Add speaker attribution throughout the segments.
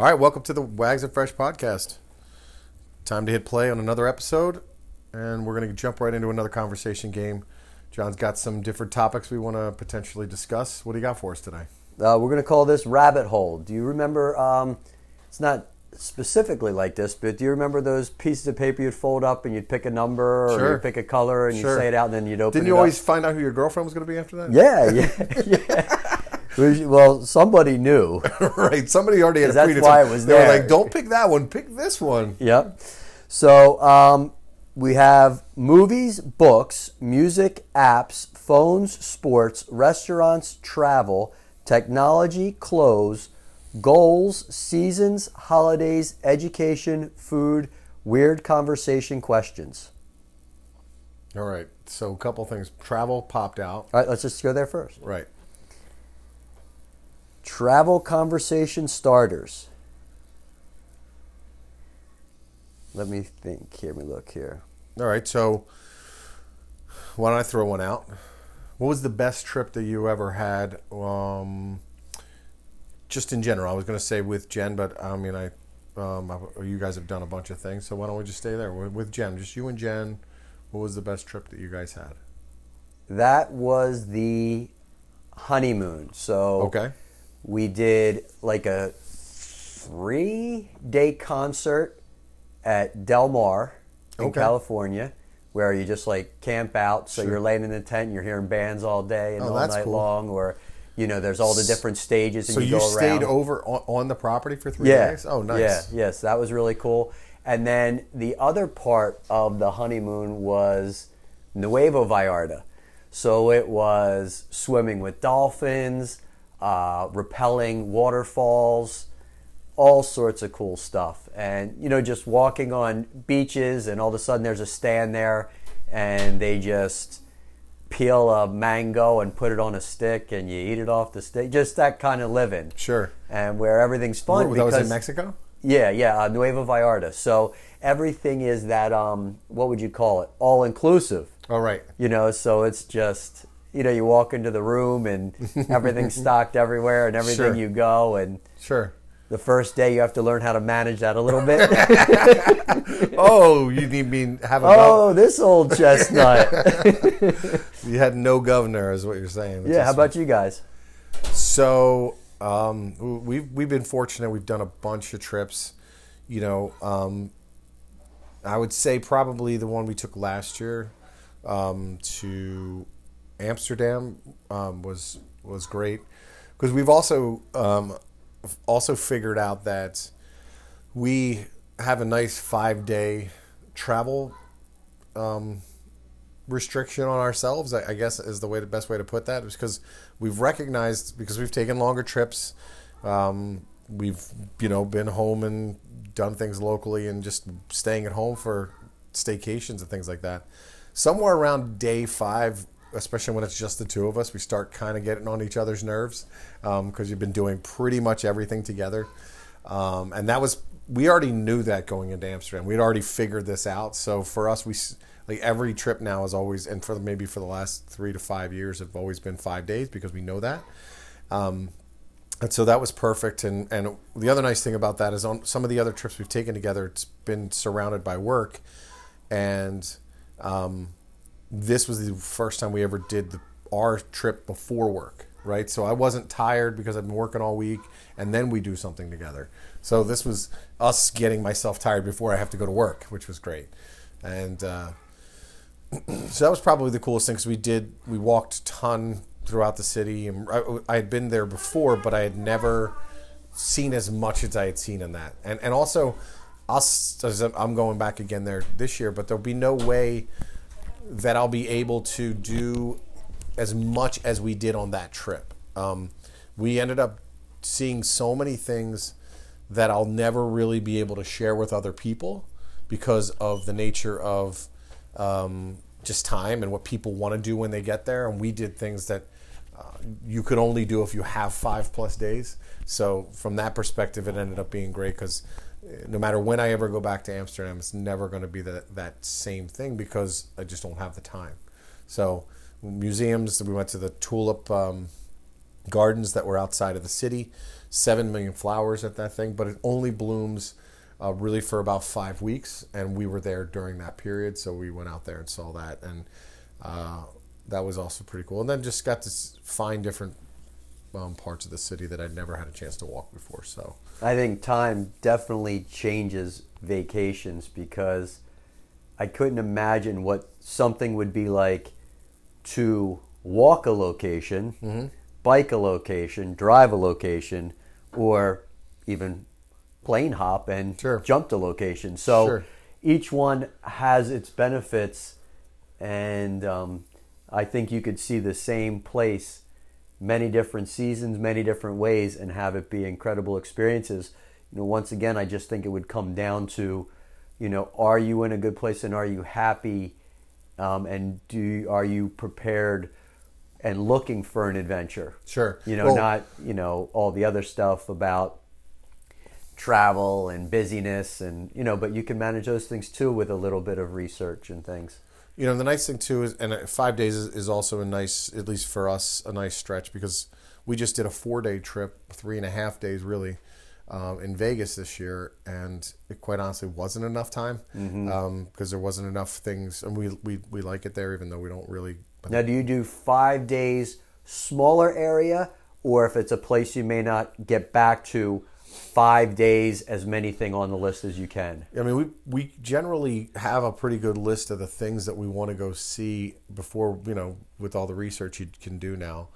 Speaker 1: All right, welcome to the Wags and Fresh podcast. Time to hit play on another episode, and we're going to jump right into another conversation game. John's got some different topics we want to potentially discuss. What do you got for us today?
Speaker 2: Uh, we're going to call this rabbit hole. Do you remember? Um, it's not specifically like this, but do you remember those pieces of paper you'd fold up and you'd pick a number or
Speaker 1: Sure.
Speaker 2: you'd pick a color and
Speaker 1: Sure.
Speaker 2: you'd say it out and then you'd open
Speaker 1: Didn't you
Speaker 2: up?
Speaker 1: always find out who your girlfriend was going to be after that?
Speaker 2: Yeah, yeah, yeah. We- Well, somebody knew.
Speaker 1: right. Somebody already had a
Speaker 2: that's why it was
Speaker 1: They were
Speaker 2: there.
Speaker 1: like, "Don't pick that one. Pick this one."
Speaker 2: Yep. So um, we have movies, books, music, apps, phones, sports, restaurants, travel, technology, clothes, goals, seasons, holidays, education, food, weird conversation questions.
Speaker 1: All right. So a couple things. Travel popped out.
Speaker 2: All right, let's just go there first.
Speaker 1: Right.
Speaker 2: Travel conversation starters. Let me think here. Let me look here.
Speaker 1: All right. So why don't I throw one out? What was the best trip that you ever had? Um, just in general, I was going to say with Jen, but I mean, I, um, I- you guys have done a bunch of things, so why don't we just stay there with, with Jen? Just you and Jen. What was the best trip that you guys had?
Speaker 2: That was the honeymoon. So
Speaker 1: Okay.
Speaker 2: We did like a three day concert at Del Mar in
Speaker 1: Okay.
Speaker 2: California where you just like camp out. So
Speaker 1: Sure.
Speaker 2: you're laying in the tent and you're hearing bands all day and
Speaker 1: Oh,
Speaker 2: all night
Speaker 1: cool.
Speaker 2: long, or you know, there's all the different stages and
Speaker 1: So
Speaker 2: you,
Speaker 1: you
Speaker 2: go
Speaker 1: stayed
Speaker 2: around.
Speaker 1: over on, on the property for three
Speaker 2: yeah.
Speaker 1: days? Oh, nice.
Speaker 2: Yeah, yes, that was really cool. And then the other part of the honeymoon was Nuevo Vallarta. So it was swimming with dolphins, uh, rappelling waterfalls, all sorts of cool stuff. And, you know, just walking on beaches, and all of a sudden there's a stand there, and they just peel a mango and put it on a stick, and you eat it off the stick. Just that kind of living
Speaker 1: Sure.
Speaker 2: and where everything's fun.
Speaker 1: That was in Mexico?
Speaker 2: Yeah, yeah, uh, Nueva Vallarta. So everything is that um, what would you call it? All inclusive.
Speaker 1: All right.
Speaker 2: You know, so it's just you know you walk into the room and everything's stocked everywhere and everything
Speaker 1: Sure.
Speaker 2: you go and
Speaker 1: Sure.
Speaker 2: the first day you have to learn how to manage that a little bit.
Speaker 1: Oh, you need me have a
Speaker 2: oh, this old chestnut.
Speaker 1: you had no governor, is what you're saying.
Speaker 2: yeah, how about you guys?
Speaker 1: So um, we've we've been fortunate. We've done a bunch of trips. You know, um, I would say probably the one we took last year um, to Amsterdam um, was was great because we've also um, also figured out that we have a nice five day travel um, restriction on ourselves. I, I guess is the way the best way to put that is because we've recognized because we've taken longer trips. Um, we've you know been home and done things locally and just staying at home for staycations and things like that. Somewhere around day five, especially when it's just the two of us, we start kind of getting on each other's nerves because you've been doing pretty much everything together. Um, and that was we already knew that going into Amsterdam. We'd already figured this out. So for us, we like every trip now is always, and for maybe for the last three to five years, have always been five days because we know that. Um, and so that was perfect. And and the other nice thing about that is on some of the other trips we've taken together, it's been surrounded by work, and um, this was the first time we ever did the, our trip before work, right? So I wasn't tired because I've been working all week, and then we do something together. So this was us getting myself tired before I have to go to work, which was great. And uh, so that was probably the coolest thing because we did we walked ton throughout the city, and I, I had been there before, but I had never seen as much as I had seen in that, and and also us I'm going back again there this year, but there'll be no way that I'll be able to do as much as we did on that trip. Um, we ended up seeing so many things that I'll never really be able to share with other people because of the nature of um, just time and what people want to do when they get there. And we did things that uh, you could only do if you have five plus days. So from that perspective, it ended up being great because no matter when I ever go back to Amsterdam, it's never going to be that that same thing because I just don't have the time. So museums, we went to the tulip um, gardens that were outside of the city seven million flowers at that thing, but it only blooms uh, really for about five weeks, and we were there during that period, so we went out there and saw that, and uh, that was also pretty cool. And then just got to find different um, parts of the city that I'd never had a chance to walk before. So
Speaker 2: I think time definitely changes vacations because I couldn't imagine what something would be like to walk a location,
Speaker 1: Mm-hmm.
Speaker 2: bike a location, drive a location, or even plane hop and
Speaker 1: Sure.
Speaker 2: jump to location. So
Speaker 1: Sure.
Speaker 2: each one has its benefits, and um, I think you could see the same place many different seasons, many different ways, and have it be incredible experiences. You know, once again, I just think it would come down to, you know, are you in a good place and are you happy, um, and do are you prepared and looking for an adventure?
Speaker 1: Sure.
Speaker 2: You know,
Speaker 1: Well-
Speaker 2: not you know all the other stuff about travel and busyness and you know, but you can manage those things too with a little bit of research and things.
Speaker 1: You know, the nice thing too is, and uh, five days is, is also a nice, at least for us, a nice stretch because we just did a four day trip, three and a half days really, um, in Vegas this year, and it quite honestly wasn't enough time because there wasn't enough things, and we, we we like it there even though we don't really.
Speaker 2: Now, do you do five days smaller area, or if it's a place you may not get back to, five days as many thing on the list as you can?
Speaker 1: I mean, we we generally have a pretty good list of the things that we want to go see before you know, with all the research you can do now,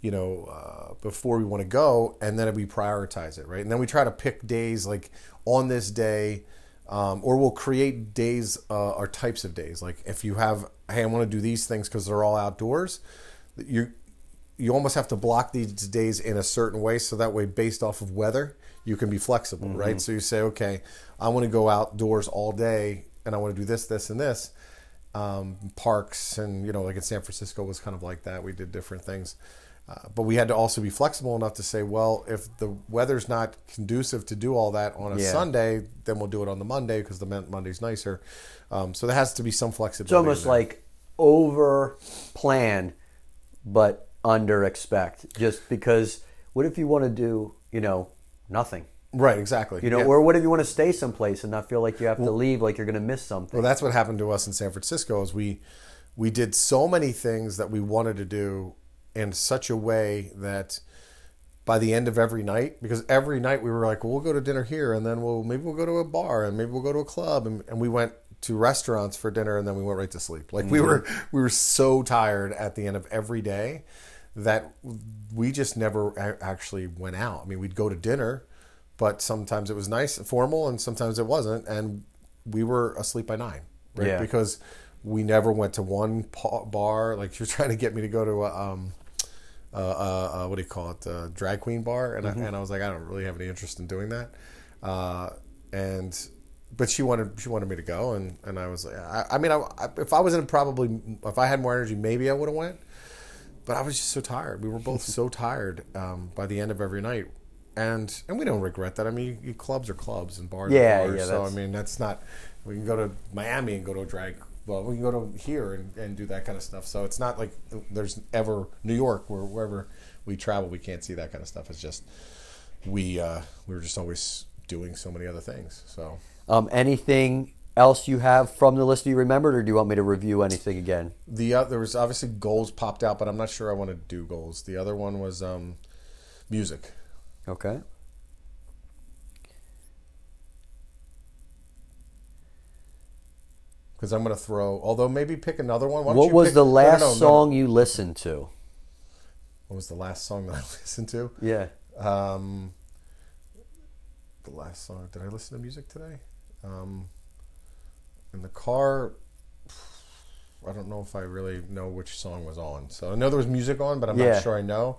Speaker 1: you know, uh, before we want to go, and then we prioritize it, right? And then we try to pick days like on this day, um, or we'll create days uh, or types of days. Like if you have, hey, I want to do these things because they're all outdoors, you you almost have to block these days in a certain way so that way based off of weather you can be flexible right? So you say okay i want to go outdoors all day and i want to do this this and this. Um, parks and you know like in san francisco was kind of like that. We did different things. Uh, but we had to also be flexible enough to say well if the weather's not conducive to do all that on a
Speaker 2: Yeah.
Speaker 1: sunday then we'll do it on the monday because the monday's nicer. Um, so there has to be some flexibility
Speaker 2: It's almost like over plan, but under expect. Just because, what if you want to do, you know, nothing?
Speaker 1: right exactly
Speaker 2: You know,
Speaker 1: Yeah.
Speaker 2: or what if you want to stay someplace and not feel like you have to leave, like you're going to miss something?
Speaker 1: Well, that's what happened to us in San Francisco. Is we we did so many things that we wanted to do in such a way that by the end of every night, because every night we were like, well, we'll go to dinner here, and then we'll maybe we'll go to a bar, and maybe we'll go to a club, and, and we went to restaurants for dinner, and then we went right to sleep. Like we mm-hmm. were we were so tired at the end of every day that we just never a- actually went out. I mean, we'd go to dinner, but sometimes it was nice and formal, and sometimes it wasn't, and we were asleep by nine, right?
Speaker 2: Yeah.
Speaker 1: Because we never went to one bar. Like you're trying to get me to go to a, um, uh, uh, uh, what do you call it, uh, drag queen bar, and I, and I was like, I don't really have any interest in doing that, uh, and. But she wanted she wanted me to go, and, and I was like, I, I mean, I, I, if I was in probably if I had more energy, maybe I would have went but I was just so tired. We were both so tired um, by the end of every night, and and we don't regret that. I mean, you, clubs are clubs and bars
Speaker 2: Yeah,
Speaker 1: are bars.
Speaker 2: yeah,
Speaker 1: so I mean, that's not. We can go to Miami and go to a drag. Well, we can go to here and, and do that kind of stuff. So it's not like there's ever New York where wherever we travel, we can't see that kind of stuff. It's just we uh, we were just always doing so many other things. So
Speaker 2: Um, anything else you have from the list you remembered, or do you want me to review anything again?
Speaker 1: the uh, there was obviously goals popped out, but I'm not sure I want to do goals. The other one was um, music.
Speaker 2: Okay.
Speaker 1: because I'm going to throw. Although maybe pick another one.
Speaker 2: What was
Speaker 1: pick-
Speaker 2: the last
Speaker 1: no, no, no.
Speaker 2: song you listened to?
Speaker 1: What was the last song that I listened to?
Speaker 2: Yeah.
Speaker 1: Um, the last song. Did I listen to music today? Um, in the car. I don't know if I really know which song was on. So I know there was music on, but I'm
Speaker 2: Yeah.
Speaker 1: not sure I know.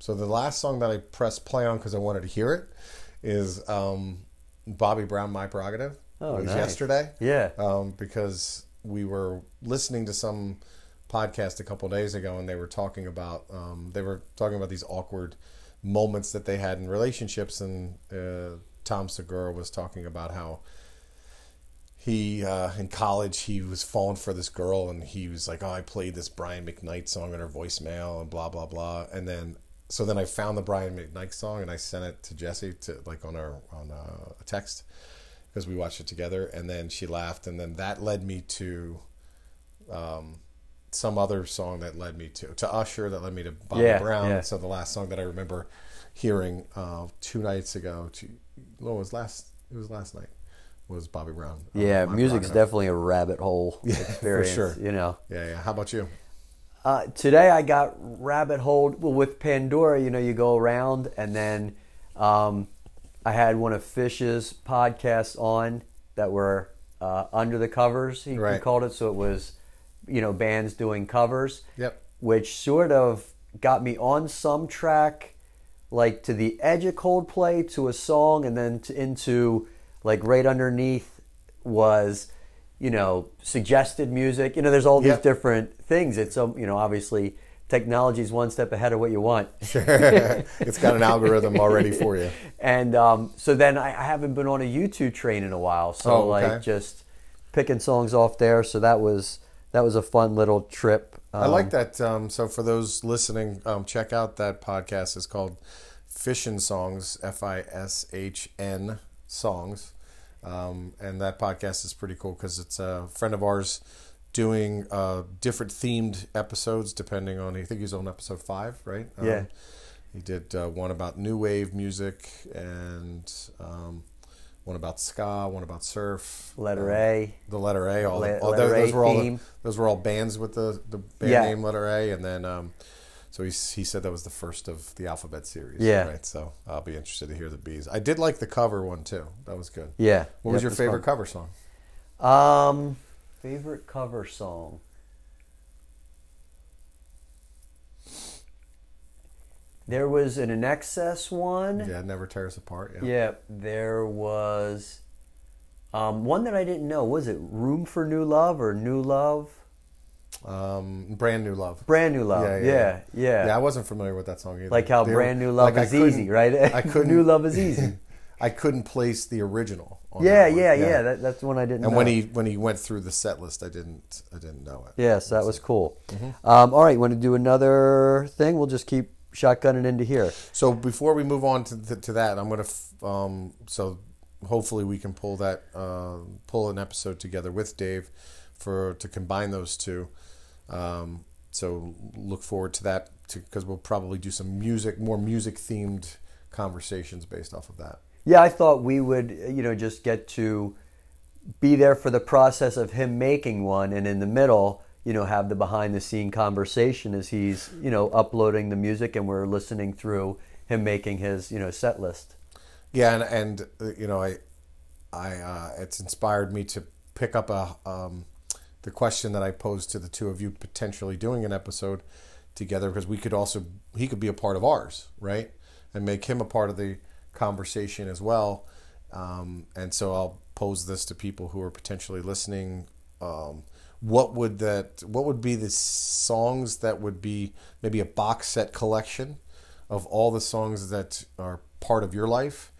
Speaker 1: So the last song that I pressed play on because I wanted to hear it is um, Bobby Brown, "My Prerogative."
Speaker 2: Oh,
Speaker 1: it was
Speaker 2: nice.
Speaker 1: yesterday.
Speaker 2: Yeah.
Speaker 1: um, because we were listening to some podcast a couple days ago, and they were talking about um, they were talking about these awkward moments that they had in relationships, and uh, Tom Segura was talking about how he uh, in college he was falling for this girl, and he was like, "Oh, I played this Brian McKnight song on her voicemail, and blah blah blah," and then so then I found the Brian McKnight song and I sent it to Jesse to like on our on uh, a text because we watched it together, and then she laughed, and then that led me to um, some other song that led me to to Usher that led me to Bobby
Speaker 2: Yeah,
Speaker 1: Brown.
Speaker 2: yeah.
Speaker 1: So the last song that I remember hearing uh, two nights ago, two, no, it was last it was last night was Bobby Brown. uh,
Speaker 2: Yeah, music's
Speaker 1: Prerogative.
Speaker 2: definitely a rabbit hole
Speaker 1: for
Speaker 2: experience.
Speaker 1: sure.
Speaker 2: You know.
Speaker 1: Yeah, yeah. How about you?
Speaker 2: Uh, today I got rabbit hole well, with Pandora. You know, you go around, and then um, I had one of Fish's podcasts on that were uh, under the covers. He, he called it, so it was you know bands doing covers.
Speaker 1: Yep.
Speaker 2: Which sort of got me on some track, like to the edge of Coldplay to a song, and then to, into like right underneath was you know suggested music you know there's all these
Speaker 1: Yep.
Speaker 2: different things it's um, you know obviously technology is one step ahead of what you want sure
Speaker 1: it's got an algorithm already for you.
Speaker 2: and um, so then I, I haven't been on a youtube train in a while so
Speaker 1: Oh, okay.
Speaker 2: like just picking songs off there so that was that was a fun little trip
Speaker 1: I
Speaker 2: Um,
Speaker 1: like that. Um, so for those listening, um, check out that podcast. It's called Fishin' Songs, F I S H N Songs, um, and that podcast is pretty cool because it's a friend of ours doing uh, different themed episodes depending on. I think he's on episode five, right? Um,
Speaker 2: Yeah.
Speaker 1: He did uh, one about new wave music and um, one about ska, one about surf.
Speaker 2: letter
Speaker 1: um,
Speaker 2: a
Speaker 1: the letter A. All,
Speaker 2: Le-
Speaker 1: the, all
Speaker 2: letter
Speaker 1: those,
Speaker 2: A
Speaker 1: were all the, those were all bands with the the band
Speaker 2: Yeah.
Speaker 1: name letter A, and then um, so he he said that was the first of the alphabet series.
Speaker 2: Yeah.
Speaker 1: Right. So I'll be interested to hear the bees. I did like the cover one too. That was good.
Speaker 2: yeah
Speaker 1: What was your favorite
Speaker 2: fun.
Speaker 1: cover song?
Speaker 2: um favorite cover song there was an INXS one
Speaker 1: Yeah, never tear us apart. Yeah.
Speaker 2: Yeah, there was um, one that I didn't know. Was it Room for New Love or New Love?
Speaker 1: Um, brand new love.
Speaker 2: Brand New Love.
Speaker 1: Yeah,
Speaker 2: Yeah,
Speaker 1: yeah,
Speaker 2: yeah.
Speaker 1: Yeah, I wasn't familiar with that song either.
Speaker 2: like how
Speaker 1: They
Speaker 2: Brand New Love
Speaker 1: like,
Speaker 2: is easy, right?
Speaker 1: I couldn't.
Speaker 2: New Love is easy.
Speaker 1: I couldn't place the original. On
Speaker 2: yeah,
Speaker 1: one.
Speaker 2: yeah, yeah, That, that's one I didn't
Speaker 1: and
Speaker 2: know.
Speaker 1: when he when he went through the set list, I didn't I didn't know it.
Speaker 2: Yes, that was cool.
Speaker 1: Mm-hmm.
Speaker 2: Um, all right, want to do another thing? We'll just keep shotgunning into here.
Speaker 1: So before we move on to to, to that, I'm gonna f- um, so hopefully we can pull that uh, pull an episode together with Dave for to combine those two. Um, so look forward to that because we'll probably do some music, more music themed conversations based off of that.
Speaker 2: Yeah, I thought we would, you know, just get to be there for the process of him making one, and in the middle, you know, have the behind the scene conversation as he's, you know, uploading the music and we're listening through him making his, you know, set list.
Speaker 1: Yeah, and, and uh, you know, I, I, uh, it's inspired me to pick up a um, the question that I posed to the two of you potentially doing an episode together because we could also he could be a part of ours, right, and make him a part of the conversation as well. Um, and so I'll pose this to people who are potentially listening. Um, what would that? What would be the songs that would be maybe a box set collection of all the songs that are part of your life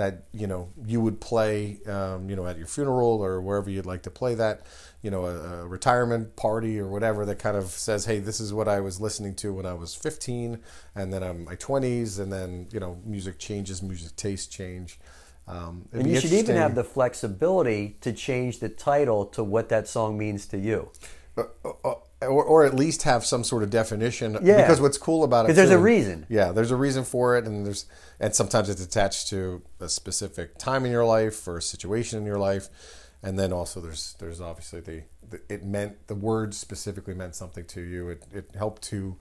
Speaker 1: that you know you would play um, you know at your funeral or wherever you'd like to play that you know a, a retirement party or whatever that kind of says hey this is what I was listening to when I was 15 and then I'm in my 20s and then you know music changes music tastes change um,
Speaker 2: And you should even have the flexibility to change the title to what that song means to you.
Speaker 1: uh, uh, or, or at least have some sort of definition.
Speaker 2: Yeah.
Speaker 1: Because what's cool about it,
Speaker 2: 'Cause there's a reason.
Speaker 1: Yeah, there's a reason for it, and there's and sometimes it's attached to a specific time in your life or a situation in your life, and then also there's there's obviously the, the it meant the words specifically meant something to you. It it helped to.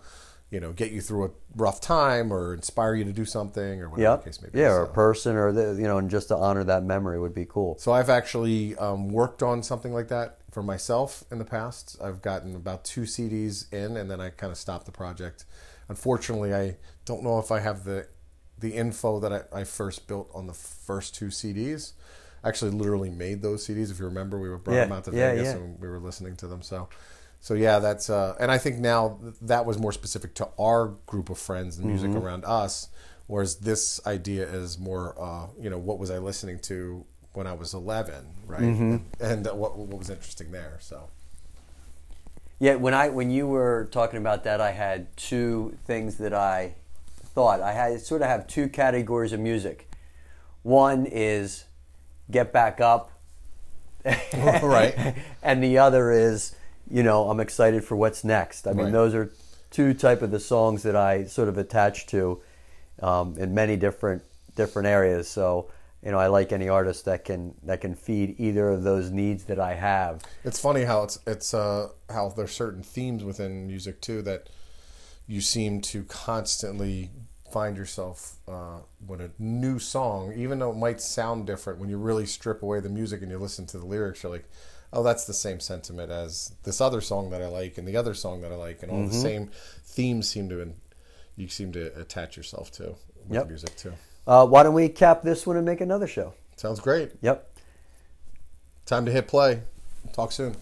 Speaker 1: You know, get you through a rough time, or inspire you to do something, or whatever
Speaker 2: Yep.
Speaker 1: the case may be.
Speaker 2: Yeah, or a person, or the, you know, and just to honor that memory would be cool.
Speaker 1: so I've actually um, worked on something like that for myself in the past. I've gotten about two CDs in, and then I kind of stopped the project. Unfortunately, I don't know if I have the the info that I, I first built on the first two CDs. I actually literally made those CDs. If you remember, we were brought
Speaker 2: Yeah,
Speaker 1: them out to
Speaker 2: yeah,
Speaker 1: Vegas
Speaker 2: yeah.
Speaker 1: and we were listening to them. So, so yeah, that's uh, and I think now th- that was more specific to our group of friends and music
Speaker 2: Mm-hmm.
Speaker 1: around us, whereas this idea is more, uh, you know, what was I listening to when I was 11, right?
Speaker 2: Mm-hmm.
Speaker 1: And uh, what what was interesting there. So,
Speaker 2: Yeah, when I when you were talking about that, I had two things that I thought. I had sort of have two categories of music. One is get back up,
Speaker 1: right.
Speaker 2: and the other is you know I'm excited for what's next. I mean,
Speaker 1: Right.
Speaker 2: those are two type of the songs that I sort of attach to um, in many different different areas. So you know, I like any artist that can that can feed either of those needs that I have.
Speaker 1: It's funny how it's it's uh, how there's certain themes within music too that you seem to constantly find yourself uh, when a new song, even though it might sound different, when you really strip away the music and you listen to the lyrics, you're like, oh, that's the same sentiment as this other song that I like and the other song that I like, and all the same themes seem to you seem to attach yourself to with
Speaker 2: Yep.
Speaker 1: music too.
Speaker 2: Uh, why don't we cap this one and make another show?
Speaker 1: Sounds great.
Speaker 2: Yep.
Speaker 1: Time to hit play. Talk soon.